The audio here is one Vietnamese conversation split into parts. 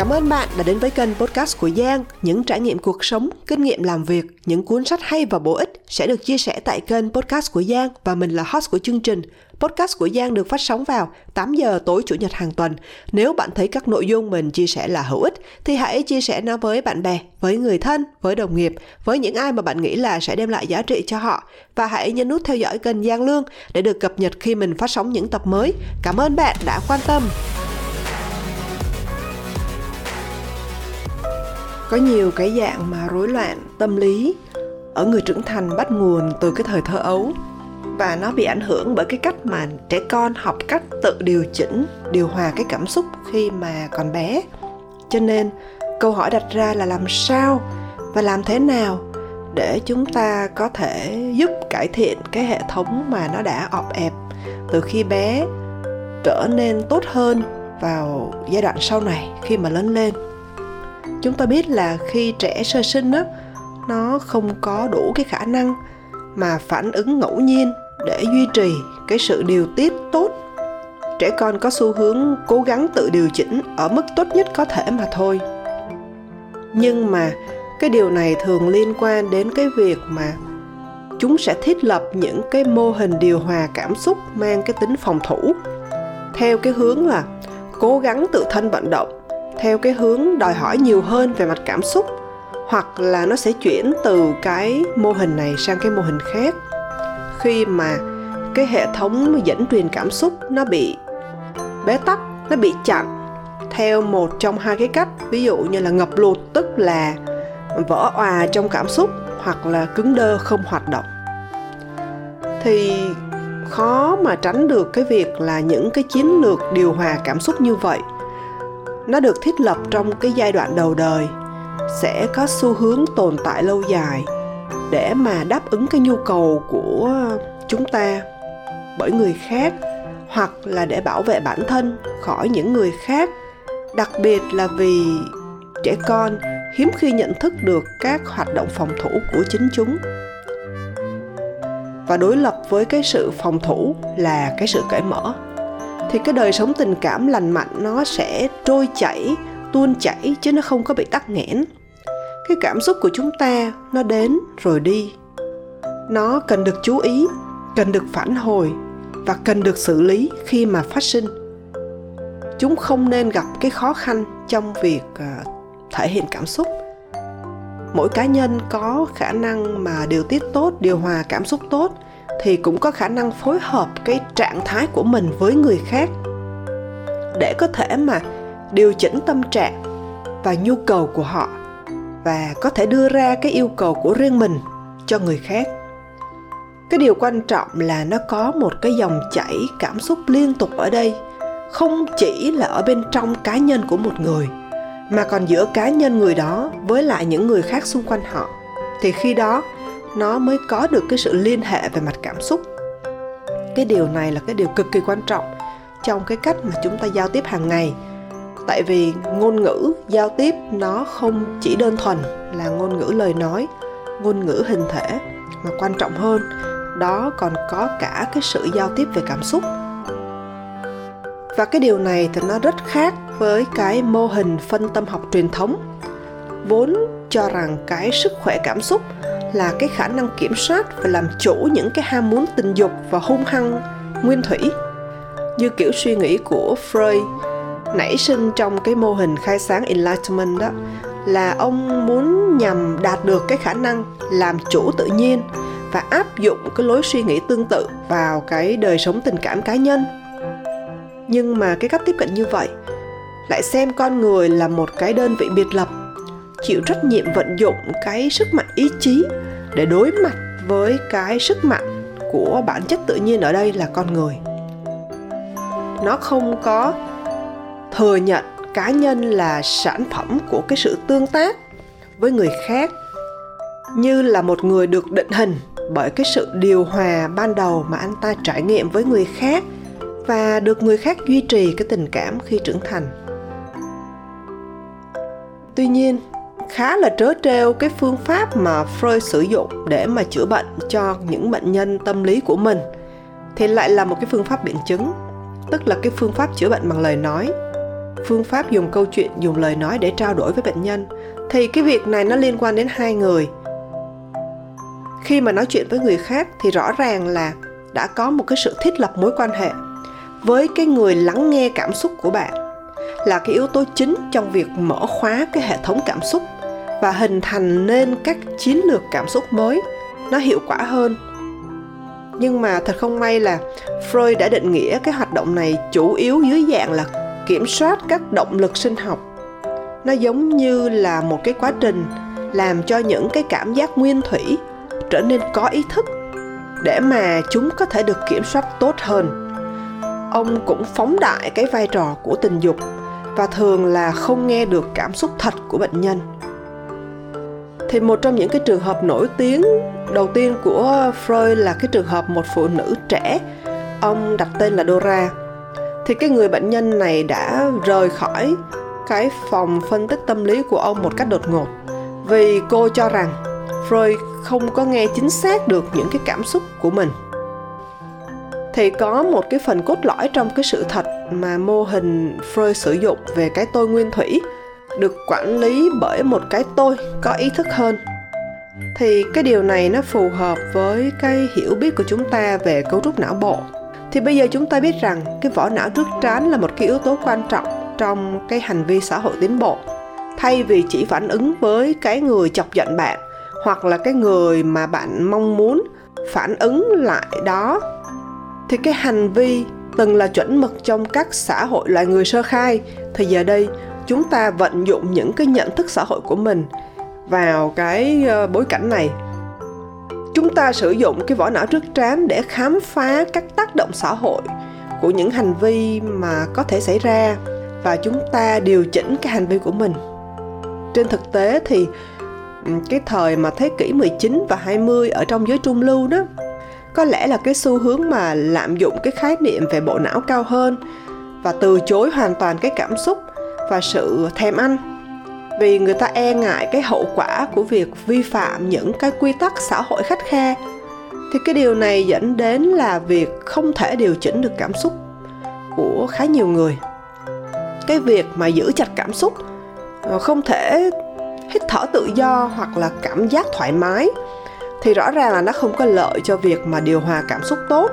Cảm ơn bạn đã đến với kênh podcast của Giang. Những trải nghiệm cuộc sống, kinh nghiệm làm việc, những cuốn sách hay và bổ ích sẽ được chia sẻ tại kênh podcast của Giang và mình là host của chương trình. Podcast của Giang được phát sóng vào 8 giờ tối chủ nhật hàng tuần. Nếu bạn thấy các nội dung mình chia sẻ là hữu ích thì hãy chia sẻ nó với bạn bè, với người thân, với đồng nghiệp, với những ai mà bạn nghĩ là sẽ đem lại giá trị cho họ và hãy nhấn nút theo dõi kênh Giang Lương để được cập nhật khi mình phát sóng những tập mới. Cảm ơn bạn đã quan tâm. Có nhiều cái dạng mà rối loạn tâm lý. Ở người trưởng thành bắt nguồn từ cái thời thơ ấu. Và nó bị ảnh hưởng bởi cái cách mà trẻ con học cách tự điều chỉnh, điều hòa cái cảm xúc khi mà còn bé. Cho nên, câu hỏi đặt ra là làm sao và làm thế nào để chúng ta có thể giúp cải thiện cái hệ thống mà nó đã ọp ẹp từ khi bé trở nên tốt hơn vào giai đoạn sau này khi mà lớn lên chúng ta biết là khi trẻ sơ sinh đó nó không có đủ cái khả năng mà phản ứng ngẫu nhiên để duy trì cái sự điều tiết tốt. Trẻ con có xu hướng cố gắng tự điều chỉnh ở mức tốt nhất có thể mà thôi. Nhưng mà cái điều này thường liên quan đến cái việc mà chúng sẽ thiết lập những cái mô hình điều hòa cảm xúc mang cái tính phòng thủ. Theo cái hướng là cố gắng tự thân vận động theo cái hướng đòi hỏi nhiều hơn về mặt cảm xúc, hoặc là nó sẽ chuyển từ cái mô hình này sang cái mô hình khác. Khi mà cái hệ thống dẫn truyền cảm xúc nó bị bế tắc, nó bị chặn theo một trong hai cái cách, ví dụ như là ngập lụt, tức là vỡ òa trong cảm xúc, hoặc là cứng đơ không hoạt động. Thì khó mà tránh được cái việc là những cái chiến lược điều hòa cảm xúc như vậy nó được thiết lập trong cái giai đoạn đầu đời, sẽ có xu hướng tồn tại lâu dài để mà đáp ứng cái nhu cầu của chúng ta bởi người khác hoặc là để bảo vệ bản thân khỏi những người khác, đặc biệt là vì trẻ con hiếm khi nhận thức được các hoạt động phòng thủ của chính chúng. Và đối lập với cái sự phòng thủ là cái sự cởi mở thì cái đời sống tình cảm lành mạnh nó sẽ trôi chảy tuôn chảy chứ nó không có bị tắc nghẽn. Cái cảm xúc của chúng ta nó đến rồi đi. Nó cần được chú ý cần được phản hồi và cần được xử lý khi mà phát sinh. Chúng không nên gặp cái khó khăn trong việc uh, thể hiện cảm xúc. Mỗi cá nhân có khả năng mà điều tiết tốt điều hòa cảm xúc tốt thì cũng có khả năng phối hợp cái trạng thái của mình với người khác để có thể mà điều chỉnh tâm trạng và nhu cầu của họ và có thể đưa ra cái yêu cầu của riêng mình cho người khác. Cái điều quan trọng là nó có một cái dòng chảy cảm xúc liên tục ở đây, không chỉ là ở bên trong cá nhân của một người, mà còn giữa cá nhân người đó với lại những người khác xung quanh họ. Thì khi đó nó mới có được cái sự liên hệ về mặt cảm xúc. Cái điều này là cái điều cực kỳ quan trọng trong cái cách mà chúng ta giao tiếp hàng ngày. Tại vì ngôn ngữ giao tiếp nó không chỉ đơn thuần là ngôn ngữ lời nói, ngôn ngữ hình thể mà quan trọng hơn, đó còn có cả cái sự giao tiếp về cảm xúc. Và cái điều này thì nó rất khác với cái mô hình phân tâm học truyền thống, vốn cho rằng cái sức khỏe cảm xúc là cái khả năng kiểm soát và làm chủ những cái ham muốn tình dục và hung hăng, nguyên thủy. Như kiểu suy nghĩ của Freud nảy sinh trong cái mô hình khai sáng enlightenment đó, là ông muốn nhằm đạt được cái khả năng làm chủ tự nhiên và áp dụng cái lối suy nghĩ tương tự vào cái đời sống tình cảm cá nhân. Nhưng mà cái cách tiếp cận như vậy lại xem con người là một cái đơn vị biệt lập chịu trách nhiệm vận dụng cái sức mạnh ý chí để đối mặt với cái sức mạnh của bản chất tự nhiên ở đây là con người. Nó không có thừa nhận cá nhân là sản phẩm của cái sự tương tác với người khác như là một người được định hình bởi cái sự điều hòa ban đầu mà anh ta trải nghiệm với người khác và được người khác duy trì cái tình cảm khi trưởng thành. Tuy nhiên khá là trớ trêu cái phương pháp mà Freud sử dụng để mà chữa bệnh cho những bệnh nhân tâm lý của mình. Thì lại là một cái phương pháp biện chứng, tức là cái phương pháp chữa bệnh bằng lời nói. Phương pháp dùng câu chuyện, dùng lời nói để trao đổi với bệnh nhân. Thì cái việc này nó liên quan đến hai người. Khi mà nói chuyện với người khác thì rõ ràng là đã có một cái sự thiết lập mối quan hệ với cái người lắng nghe cảm xúc của bạn, là cái yếu tố chính trong việc mở khóa cái hệ thống cảm xúc và hình thành nên các chiến lược cảm xúc mới. Nó hiệu quả hơn. Nhưng mà thật không may là Freud đã định nghĩa cái hoạt động này chủ yếu dưới dạng là kiểm soát các động lực sinh học. Nó giống như là một cái quá trình làm cho những cái cảm giác nguyên thủy trở nên có ý thức để mà chúng có thể được kiểm soát tốt hơn. Ông cũng phóng đại cái vai trò của tình dục và thường là không nghe được cảm xúc thật của bệnh nhân thì một trong những cái trường hợp nổi tiếng đầu tiên của Freud là cái trường hợp một phụ nữ trẻ. Ông đặt tên là Dora. Thì cái người bệnh nhân này đã rời khỏi cái phòng phân tích tâm lý của ông một cách đột ngột. Vì cô cho rằng Freud không có nghe chính xác được những cái cảm xúc của mình. Thì có một cái phần cốt lõi trong cái sự thật mà mô hình Freud sử dụng về cái tôi nguyên thủy được quản lý bởi một cái tôi có ý thức hơn. Thì cái điều này nó phù hợp với cái hiểu biết của chúng ta về cấu trúc não bộ. Thì bây giờ chúng ta biết rằng cái vỏ não trước trán là một cái yếu tố quan trọng trong cái hành vi xã hội tiến bộ. Thay vì chỉ phản ứng với cái người chọc giận bạn hoặc là cái người mà bạn mong muốn phản ứng lại đó, thì cái hành vi từng là chuẩn mực trong các xã hội loài người sơ khai, thì giờ đây chúng ta vận dụng những cái nhận thức xã hội của mình vào cái ờ, bối cảnh này chúng ta sử dụng cái vỏ não trước trán để khám phá các tác động xã hội của những hành vi mà có thể xảy ra và chúng ta điều chỉnh cái hành vi của mình. Trên thực tế thì cái thời mà thế kỷ 19 và 20 ở trong giới trung lưu đó, có lẽ là cái xu hướng mà lạm dụng cái khái niệm về bộ não cao hơn và từ chối hoàn toàn cái cảm xúc và sự thèm ăn. Vì người ta e ngại cái hậu quả của việc vi phạm những cái quy tắc xã hội khắt khe, thì cái điều này dẫn đến là việc không thể điều chỉnh được cảm xúc của khá nhiều người. Cái việc mà giữ chặt cảm xúc ờ, không thể hít thở tự do hoặc là cảm giác thoải mái, thì rõ ràng là nó không có lợi cho việc mà điều hòa cảm xúc tốt.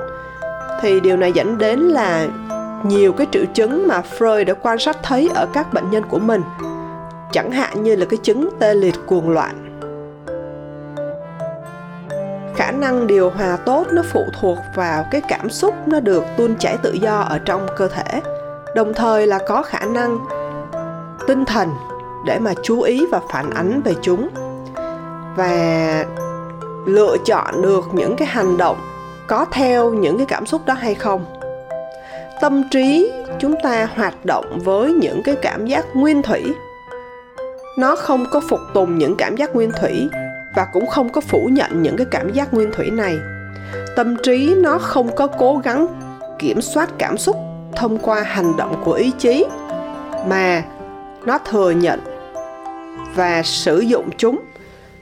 Thì điều này dẫn đến là nhiều cái triệu chứng mà Freud đã quan sát thấy ở các bệnh nhân của mình, chẳng hạn như là cái chứng tê liệt cuồng loạn. Khả năng điều hòa tốt nó phụ thuộc vào cái cảm xúc nó được tuôn chảy tự do ở trong cơ thể, đồng thời là có khả năng tinh thần để mà chú ý và phản ánh về chúng và lựa chọn được những cái hành động có theo những cái cảm xúc đó hay không tâm trí chúng ta hoạt động với những cái cảm giác nguyên thủy. Nó không có phục tùng những cảm giác nguyên thủy và cũng không có phủ nhận những cái cảm giác nguyên thủy này. Tâm trí nó không có cố gắng kiểm soát cảm xúc thông qua hành động của ý chí, mà nó thừa nhận và sử dụng chúng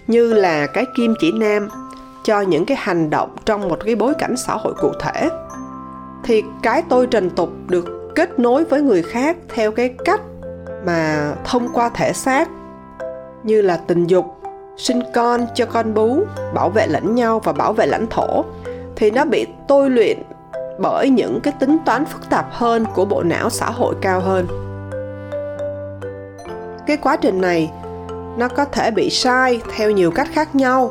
như là cái kim chỉ nam cho những cái hành động trong một cái bối cảnh xã hội cụ thể thì cái tôi trần tục được kết nối với người khác theo cái cách mà thông qua thể xác, như là tình dục, sinh con, cho con bú, bảo vệ lẫn nhau và bảo vệ lãnh thổ, thì nó bị tôi luyện bởi những cái tính toán phức tạp hơn của bộ não xã hội cao hơn. Cái quá trình này, nó có thể bị sai theo nhiều cách khác nhau,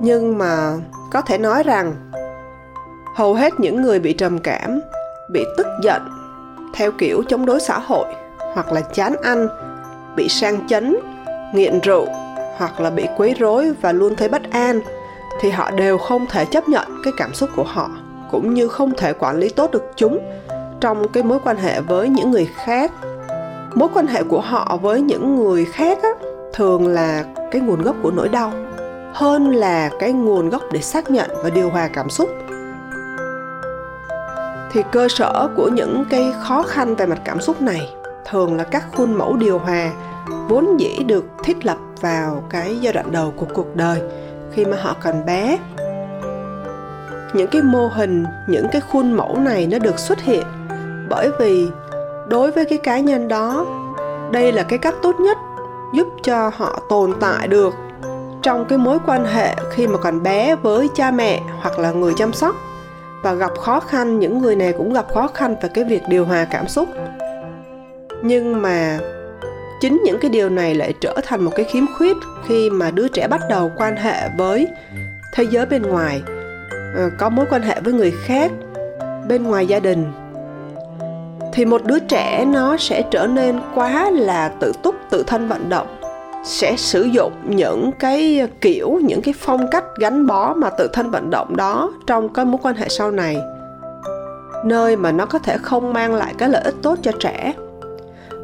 nhưng mà có thể nói rằng hầu hết những người bị trầm cảm bị tức giận theo kiểu chống đối xã hội hoặc là chán ăn bị sang chấn nghiện rượu hoặc là bị quấy rối và luôn thấy bất an thì họ đều không thể chấp nhận cái cảm xúc của họ cũng như không thể quản lý tốt được chúng trong cái mối quan hệ với những người khác. Mối quan hệ của họ với những người khác á, thường là cái nguồn gốc của nỗi đau hơn là cái nguồn gốc để xác nhận và điều hòa cảm xúc thì cơ sở của những cái khó khăn về mặt cảm xúc này thường là các khuôn mẫu điều hòa vốn dĩ được thiết lập vào cái giai đoạn đầu của cuộc đời. Khi mà họ còn bé, những cái mô hình, những cái khuôn mẫu này nó được xuất hiện bởi vì đối với cái cá nhân đó, đây là cái cách tốt nhất giúp cho họ tồn tại được trong cái mối quan hệ khi mà còn bé với cha mẹ hoặc là người chăm sóc và gặp khó khăn, những người này cũng gặp khó khăn về cái việc điều hòa cảm xúc. Nhưng mà chính những cái điều này lại trở thành một cái khiếm khuyết khi mà đứa trẻ bắt đầu quan hệ với thế giới bên ngoài. Ờ, có mối quan hệ với người khác bên ngoài gia đình. Thì một đứa trẻ nó sẽ trở nên quá là tự túc, tự thân vận động sẽ sử dụng những cái kiểu, những cái phong cách gắn bó mà tự thân vận động đó trong cái mối quan hệ sau này. Nơi mà nó có thể không mang lại cái lợi ích tốt cho trẻ.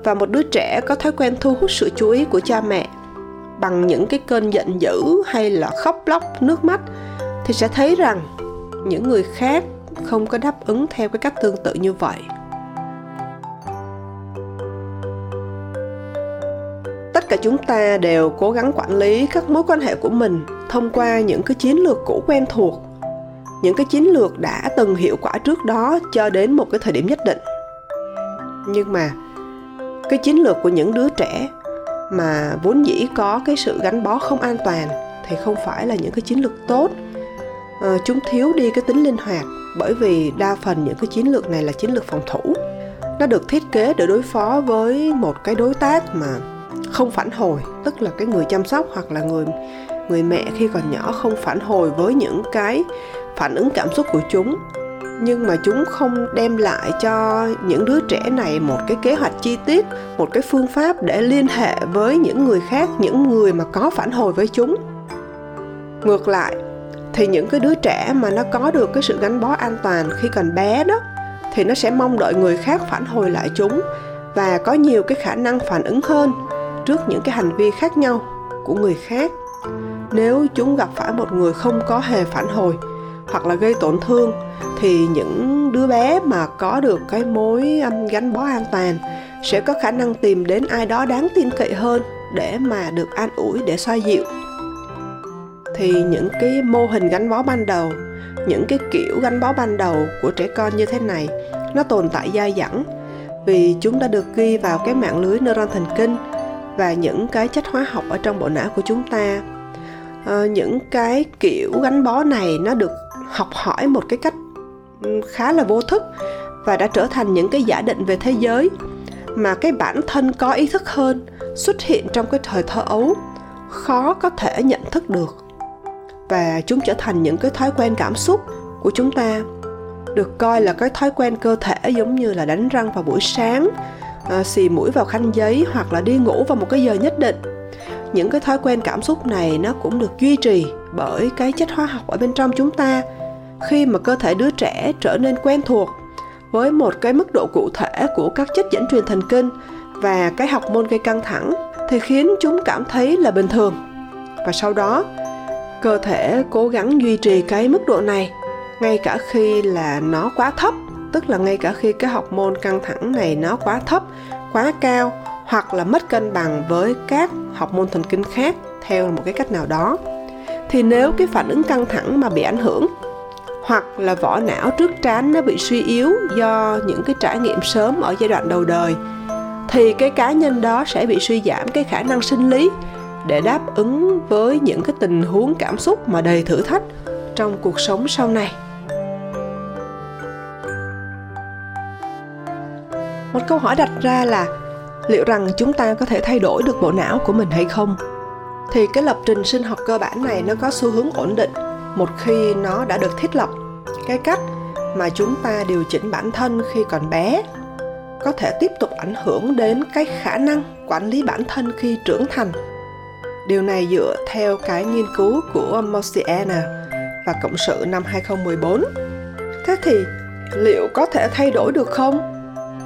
Và một đứa trẻ có thói quen thu hút sự chú ý của cha mẹ bằng những cái cơn giận dữ hay là khóc lóc nước mắt thì sẽ thấy rằng những người khác không có đáp ứng theo cái cách tương tự như vậy. Cả chúng ta đều cố gắng quản lý các mối quan hệ của mình thông qua những cái chiến lược cũ quen thuộc những cái chiến lược đã từng hiệu quả trước đó cho đến một cái thời điểm nhất định. Nhưng mà cái chiến lược của những đứa trẻ mà vốn dĩ có cái sự gắn bó không an toàn thì không phải là những cái chiến lược tốt. À, chúng thiếu đi cái tính linh hoạt bởi vì đa phần những cái chiến lược này là chiến lược phòng thủ. Nó được thiết kế để đối phó với một cái đối tác mà không phản hồi, tức là cái người chăm sóc hoặc là người người mẹ khi còn nhỏ không phản hồi với những cái phản ứng cảm xúc của chúng. Nhưng mà chúng không đem lại cho những đứa trẻ này một cái kế hoạch chi tiết, một cái phương pháp để liên hệ với những người khác, những người mà có phản hồi với chúng. Ngược lại, thì những cái đứa trẻ mà nó có được cái sự gắn bó an toàn khi còn bé đó, thì nó sẽ mong đợi người khác phản hồi lại chúng và có nhiều cái khả năng phản ứng hơn trước những cái hành vi khác nhau của người khác. Nếu chúng gặp phải một người không có hề phản hồi hoặc là gây tổn thương, thì những đứa bé mà có được cái mối gánh gắn bó an toàn sẽ có khả năng tìm đến ai đó đáng tin cậy hơn để mà được an ủi, để xoa dịu. Thì những cái mô hình gắn bó ban đầu, những cái kiểu gắn bó ban đầu của trẻ con như thế này, nó tồn tại dai dẳng vì chúng đã được ghi vào cái mạng lưới neuron thần kinh và những cái chất hóa học ở trong bộ não của chúng ta. À, những cái kiểu gắn bó này nó được học hỏi một cái cách khá là vô thức và đã trở thành những cái giả định về thế giới mà cái bản thân có ý thức hơn xuất hiện trong cái thời thơ ấu khó có thể nhận thức được. Và chúng trở thành những cái thói quen cảm xúc của chúng ta được coi là cái thói quen cơ thể giống như là đánh răng vào buổi sáng à, xì mũi vào khăn giấy hoặc là đi ngủ vào một cái giờ nhất định. Những cái thói quen cảm xúc này nó cũng được duy trì bởi cái chất hóa học ở bên trong chúng ta. Khi mà cơ thể đứa trẻ trở nên quen thuộc với một cái mức độ cụ thể của các chất dẫn truyền thần kinh và cái học môn gây căng thẳng thì khiến chúng cảm thấy là bình thường. Và sau đó cơ thể cố gắng duy trì cái mức độ này ngay cả khi là nó quá thấp tức là ngay cả khi cái học môn căng thẳng này nó quá thấp, quá cao, hoặc là mất cân bằng với các học môn thần kinh khác theo một cái cách nào đó, thì nếu cái phản ứng căng thẳng mà bị ảnh hưởng, hoặc là vỏ não trước trán nó bị suy yếu do những cái trải nghiệm sớm ở giai đoạn đầu đời, thì cái cá nhân đó sẽ bị suy giảm cái khả năng sinh lý để đáp ứng với những cái tình huống cảm xúc mà đầy thử thách trong cuộc sống sau này. Một câu hỏi đặt ra là, liệu rằng chúng ta có thể thay đổi được bộ não của mình hay không thì cái lập trình sinh học cơ bản này nó có xu hướng ổn định một khi nó đã được thiết lập cái cách mà chúng ta điều chỉnh bản thân khi còn bé có thể tiếp tục ảnh hưởng đến cái khả năng quản lý bản thân khi trưởng thành Điều này dựa theo cái nghiên cứu của Mosiana và Cộng sự năm 2014. Thế thì liệu có thể thay đổi được không?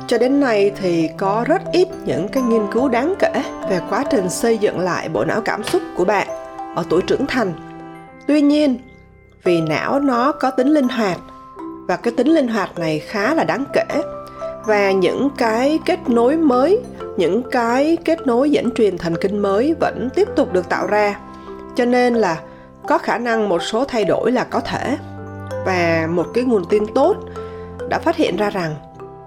Cho đến nay thì có rất ít những cái nghiên cứu đáng kể về quá trình xây dựng lại bộ não cảm xúc của bạn ở tuổi trưởng thành. Tuy nhiên, vì não nó có tính linh hoạt và cái tính linh hoạt này khá là đáng kể và những cái kết nối mới những cái kết nối dẫn truyền thần kinh mới vẫn tiếp tục được tạo ra cho nên là có khả năng một số thay đổi là có thể và một cái nguồn tin tốt đã phát hiện ra rằng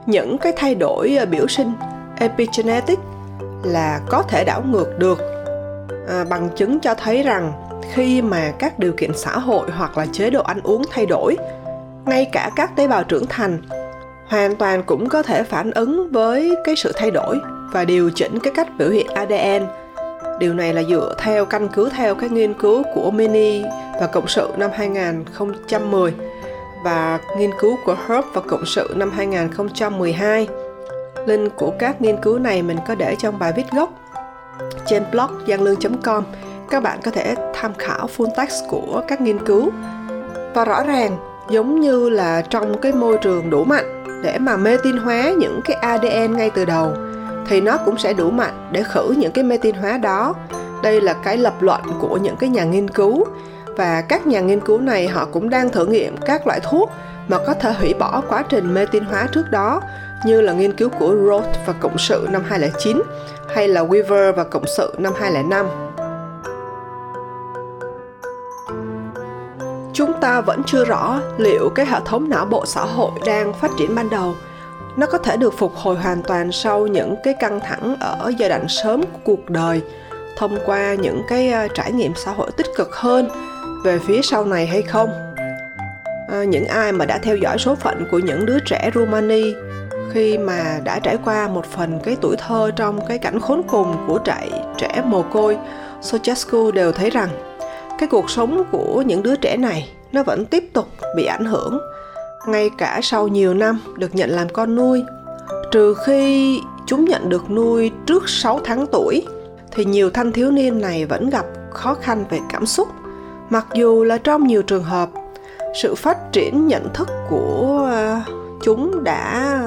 những cái thay đổi ờ, biểu sinh epigenetic là có thể đảo ngược được à, bằng chứng cho thấy rằng khi mà các điều kiện xã hội hoặc là chế độ ăn uống thay đổi ngay cả các tế bào trưởng thành hoàn toàn cũng có thể phản ứng với cái sự thay đổi và điều chỉnh cái cách biểu hiện ADN. Điều này là dựa theo căn cứ theo cái nghiên cứu của Mini và Cộng sự năm 2010 và nghiên cứu của Herb và Cộng sự năm 2012. Link của các nghiên cứu này mình có để trong bài viết gốc trên blog gianlương.com. Các bạn có thể tham khảo full text của các nghiên cứu. Và rõ ràng, giống như là trong cái môi trường đủ mạnh để mà mê tin hóa những cái ADN ngay từ đầu thì nó cũng sẽ đủ mạnh để khử những cái mê tin hóa đó. Đây là cái lập luận của những cái nhà nghiên cứu và các nhà nghiên cứu này họ cũng đang thử nghiệm các loại thuốc mà có thể hủy bỏ quá trình mê tin hóa trước đó, như là nghiên cứu của Roth và Cộng sự năm 2009 hay là Weaver và Cộng sự năm 2005. Chúng ta vẫn chưa rõ liệu cái hệ thống não bộ xã hội đang phát triển ban đầu nó có thể được phục hồi hoàn toàn sau những cái căng thẳng ở giai đoạn sớm của cuộc đời, thông qua những cái ờ, trải nghiệm xã hội tích cực hơn về phía sau này hay không? À, những ai mà đã theo dõi số phận của những đứa trẻ Rumani khi mà đã trải qua một phần cái tuổi thơ trong cái cảnh khốn cùng của trại trẻ mồ côi Sochescu đều thấy rằng cái cuộc sống của những đứa trẻ này nó vẫn tiếp tục bị ảnh hưởng ngay cả sau nhiều năm được nhận làm con nuôi. Trừ khi chúng nhận được nuôi trước 6 tháng tuổi thì nhiều thanh thiếu niên này vẫn gặp khó khăn về cảm xúc mặc dù là trong nhiều trường hợp sự phát triển nhận thức của ờ, chúng đã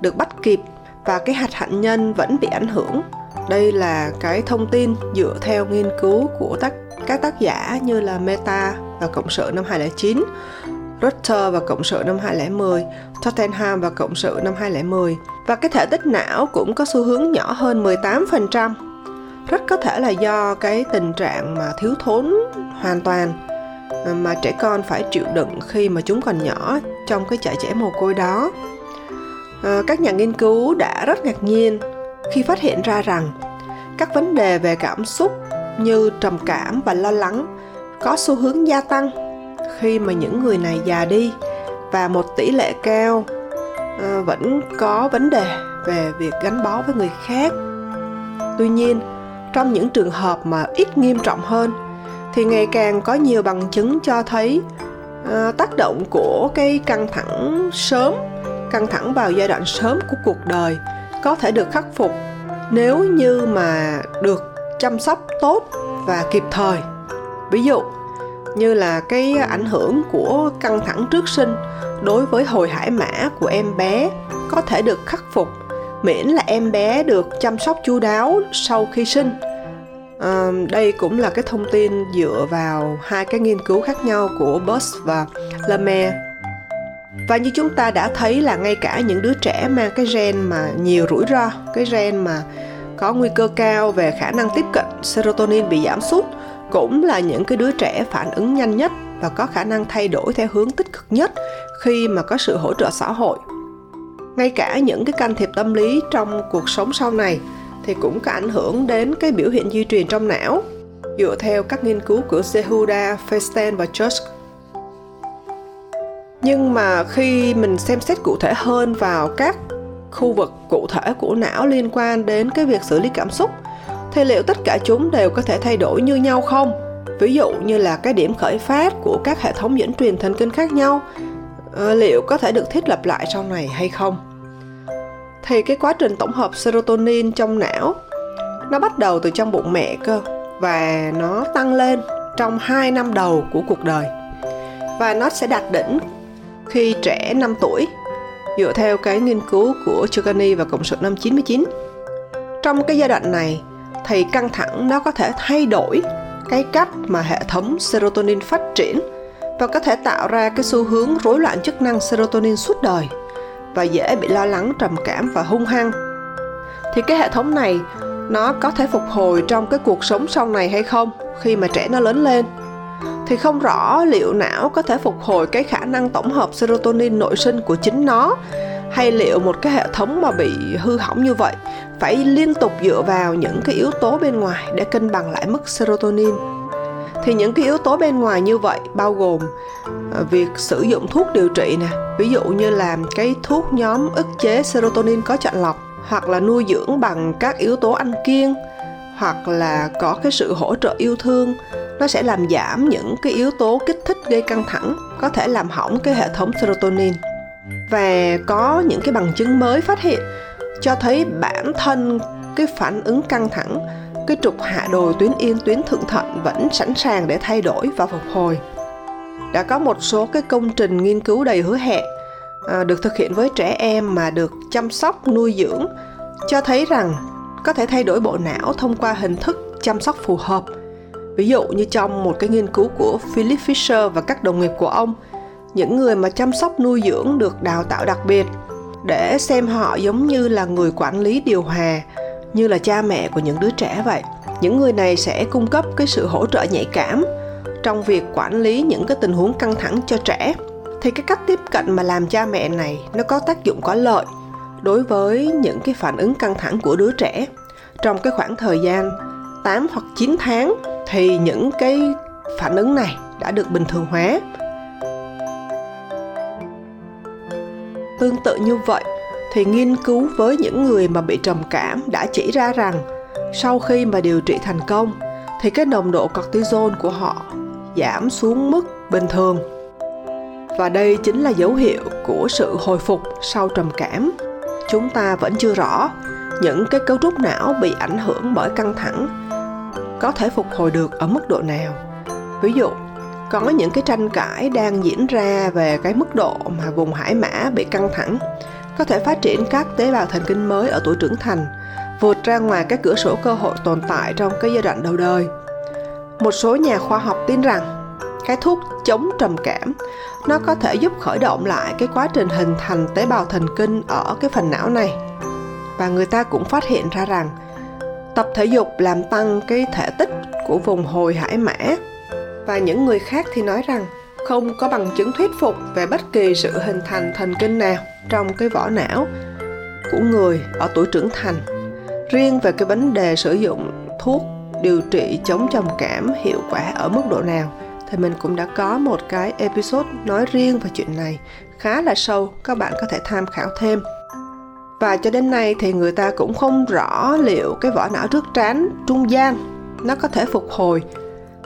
được bắt kịp và cái hạt hạnh nhân vẫn bị ảnh hưởng đây là cái thông tin dựa theo nghiên cứu của tác các tác giả như là Meta và Cộng sự năm 2009, Rutter và Cộng sự năm 2010, Tottenham và Cộng sự năm 2010. Và cái thể tích não cũng có xu hướng nhỏ hơn 18%. Rất có thể là do cái tình trạng mà thiếu thốn hoàn toàn ờ, mà trẻ con phải chịu đựng khi mà chúng còn nhỏ trong cái trại trẻ mồ côi đó. Ờ, các nhà nghiên cứu đã rất ngạc nhiên khi phát hiện ra rằng các vấn đề về cảm xúc như trầm cảm và lo lắng có xu hướng gia tăng khi mà những người này già đi và một tỷ lệ cao ờ, vẫn có vấn đề về việc gắn bó với người khác tuy nhiên trong những trường hợp mà ít nghiêm trọng hơn thì ngày càng có nhiều bằng chứng cho thấy uh, tác động của cái căng thẳng sớm căng thẳng vào giai đoạn sớm của cuộc đời có thể được khắc phục nếu như mà được chăm sóc tốt và kịp thời. Ví dụ như là cái ảnh hưởng của căng thẳng trước sinh đối với hồi hải mã của em bé có thể được khắc phục miễn là em bé được chăm sóc chu đáo sau khi sinh. À, đây cũng là cái thông tin dựa vào hai cái nghiên cứu khác nhau của Buss và Lemaire và như chúng ta đã thấy là ngay cả những đứa trẻ mang cái gen mà nhiều rủi ro cái gen mà có nguy cơ cao về khả năng tiếp cận serotonin bị giảm sút cũng là những cái đứa trẻ phản ứng nhanh nhất và có khả năng thay đổi theo hướng tích cực nhất khi mà có sự hỗ trợ xã hội ngay cả những cái can thiệp tâm lý trong cuộc sống sau này thì cũng có ảnh hưởng đến cái biểu hiện di truyền trong não dựa theo các nghiên cứu của Zehuda, Feinstein và Church. Nhưng mà khi mình xem xét cụ thể hơn vào các khu vực cụ thể của não liên quan đến cái việc xử lý cảm xúc thì liệu tất cả chúng đều có thể thay đổi như nhau không ví dụ như là cái điểm khởi phát của các hệ thống dẫn truyền thần kinh khác nhau ờ, liệu có thể được thiết lập lại sau này hay không thì cái quá trình tổng hợp serotonin trong não, nó bắt đầu từ trong bụng mẹ cơ, và nó tăng lên trong 2 năm đầu của cuộc đời và nó sẽ đạt đỉnh khi trẻ 5 tuổi, dựa theo cái nghiên cứu của Chugani và Cộng sự năm 99. Trong cái giai đoạn này thì căng thẳng nó có thể thay đổi cái cách mà hệ thống serotonin phát triển và có thể tạo ra cái xu hướng rối loạn chức năng serotonin suốt đời và dễ bị lo lắng, trầm cảm và hung hăng. Thì cái hệ thống này nó có thể phục hồi trong cái cuộc sống sau này hay không khi mà trẻ nó lớn lên thì không rõ liệu não có thể phục hồi cái khả năng tổng hợp serotonin nội sinh của chính nó hay liệu một cái hệ thống mà bị hư hỏng như vậy phải liên tục dựa vào những cái yếu tố bên ngoài để cân bằng lại mức serotonin thì những cái yếu tố bên ngoài như vậy bao gồm à, việc sử dụng thuốc điều trị nè, ví dụ như làm cái thuốc nhóm ức chế serotonin có chọn lọc, hoặc là nuôi dưỡng bằng các yếu tố ăn kiêng, hoặc là có cái sự hỗ trợ yêu thương. Nó sẽ làm giảm những cái yếu tố kích thích gây căng thẳng, có thể làm hỏng cái hệ thống serotonin. Và có những cái bằng chứng mới phát hiện cho thấy bản thân cái phản ứng căng thẳng cái trục hạ đồi tuyến yên tuyến thượng thận vẫn sẵn sàng để thay đổi và phục hồi. Đã có một số cái công trình nghiên cứu đầy hứa hẹn à, được thực hiện với trẻ em mà được chăm sóc nuôi dưỡng cho thấy rằng có thể thay đổi bộ não thông qua hình thức chăm sóc phù hợp. Ví dụ như trong một cái nghiên cứu của Philip Fisher và các đồng nghiệp của ông những người mà chăm sóc nuôi dưỡng được đào tạo đặc biệt để xem họ giống như là người quản lý điều hòa như là cha mẹ của những đứa trẻ vậy. Những người này sẽ cung cấp cái sự hỗ trợ nhạy cảm trong việc quản lý những cái tình huống căng thẳng cho trẻ. Thì cái cách tiếp cận mà làm cha mẹ này nó có tác dụng có lợi đối với những cái phản ứng căng thẳng của đứa trẻ. Trong cái khoảng thời gian 8 hoặc 9 tháng thì những cái phản ứng này đã được bình thường hóa. Tương tự như vậy, thì nghiên cứu với những người mà bị trầm cảm đã chỉ ra rằng sau khi mà điều trị thành công, thì cái nồng độ cortisol của họ giảm xuống mức bình thường. Và đây chính là dấu hiệu của sự hồi phục sau trầm cảm. Chúng ta vẫn chưa rõ những cái cấu trúc não bị ảnh hưởng bởi căng thẳng có thể phục hồi được ở mức độ nào. Ví dụ, có những cái tranh cãi đang diễn ra về cái mức độ mà vùng hải mã bị căng thẳng có thể phát triển các tế bào thần kinh mới ở tuổi trưởng thành, vượt ra ngoài các cửa sổ cơ hội tồn tại trong cái giai đoạn đầu đời. Một số nhà khoa học tin rằng cái thuốc chống trầm cảm nó có thể giúp khởi động lại cái quá trình hình thành tế bào thần kinh ở cái phần não này. Và người ta cũng phát hiện ra rằng tập thể dục làm tăng cái thể tích của vùng hồi hải mã và những người khác thì nói rằng không có bằng chứng thuyết phục về bất kỳ sự hình thành thần kinh nào trong cái vỏ não của người ở tuổi trưởng thành. Riêng về cái vấn đề sử dụng thuốc điều trị chống trầm cảm hiệu quả ở mức độ nào thì mình cũng đã có một cái episode nói riêng về chuyện này khá là sâu, các bạn có thể tham khảo thêm. Và cho đến nay thì người ta cũng không rõ liệu cái vỏ não trước trán, trung gian nó có thể phục hồi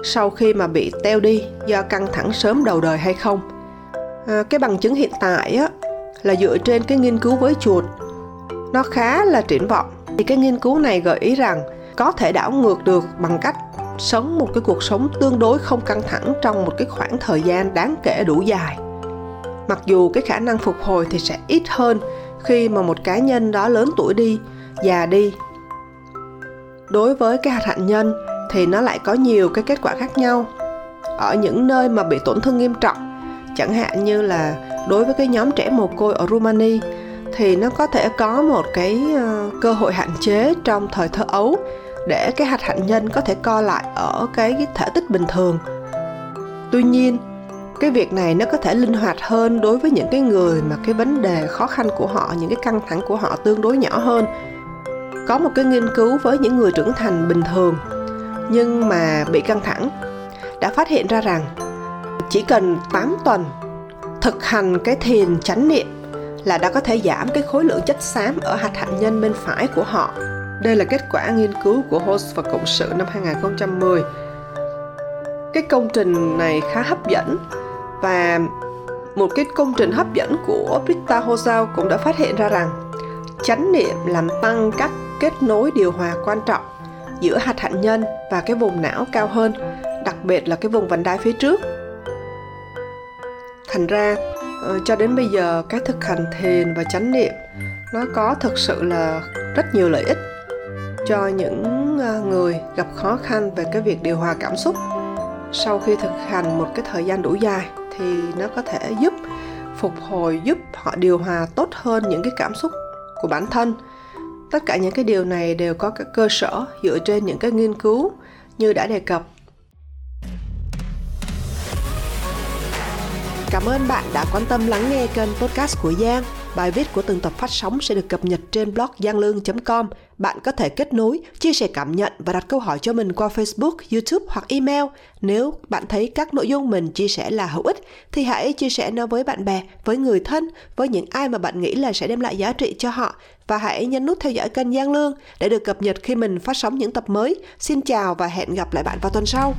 sau khi mà bị teo đi do căng thẳng sớm đầu đời hay không. À, cái bằng chứng hiện tại á, là dựa trên cái nghiên cứu với chuột. Nó khá là triển vọng. Thì cái nghiên cứu này gợi ý rằng có thể đảo ngược được bằng cách sống một cái cuộc sống tương đối không căng thẳng trong một cái khoảng thời gian đáng kể đủ dài. Mặc dù cái khả năng phục hồi thì sẽ ít hơn khi mà một cá nhân đó lớn tuổi đi già đi. Đối với cái hạt hạnh nhân thì nó lại có nhiều cái kết quả khác nhau. Ở những nơi mà bị tổn thương nghiêm trọng, chẳng hạn như là đối với cái nhóm trẻ mồ côi ở Rumani, thì nó có thể có một cái ờ, cơ hội hạn chế trong thời thơ ấu để cái hạt hạnh nhân có thể co lại ở cái thể tích bình thường. Tuy nhiên, cái việc này nó có thể linh hoạt hơn đối với những cái người mà cái vấn đề khó khăn của họ, những cái căng thẳng của họ tương đối nhỏ hơn. Có một cái nghiên cứu với những người trưởng thành bình thường nhưng mà bị căng thẳng, đã phát hiện ra rằng chỉ cần 8 tuần thực hành cái thiền chánh niệm là đã có thể giảm cái khối lượng chất xám ở hạt hạnh nhân bên phải của họ. Đây là kết quả nghiên cứu của Host và Cộng sự năm 2010. Cái công trình này khá hấp dẫn và một cái công trình hấp dẫn của Britta Hosao cũng đã phát hiện ra rằng chánh niệm làm tăng các kết nối điều hòa quan trọng giữa hạt hạnh nhân và cái vùng não cao hơn, đặc biệt là cái vùng vành đai phía trước. Thành ra ờ, cho đến bây giờ cái thực hành thiền và chánh niệm nó có thực sự là rất nhiều lợi ích cho những ờ, người gặp khó khăn về cái việc điều hòa cảm xúc. Sau khi thực hành một cái thời gian đủ dài thì nó có thể giúp phục hồi giúp họ điều hòa tốt hơn những cái cảm xúc của bản thân tất cả những cái điều này đều có các cơ sở dựa trên những cái nghiên cứu như đã đề cập Cảm ơn bạn đã quan tâm lắng nghe kênh podcast của Giang. Bài viết của từng tập phát sóng sẽ được cập nhật trên blog gianglương.com. Bạn có thể kết nối, chia sẻ cảm nhận và đặt câu hỏi cho mình qua Facebook, YouTube hoặc email. Nếu bạn thấy các nội dung mình chia sẻ là hữu ích thì hãy chia sẻ nó với bạn bè, với người thân, với những ai mà bạn nghĩ là sẽ đem lại giá trị cho họ và hãy nhấn nút theo dõi kênh Giang Lương để được cập nhật khi mình phát sóng những tập mới. Xin chào và hẹn gặp lại bạn vào tuần sau.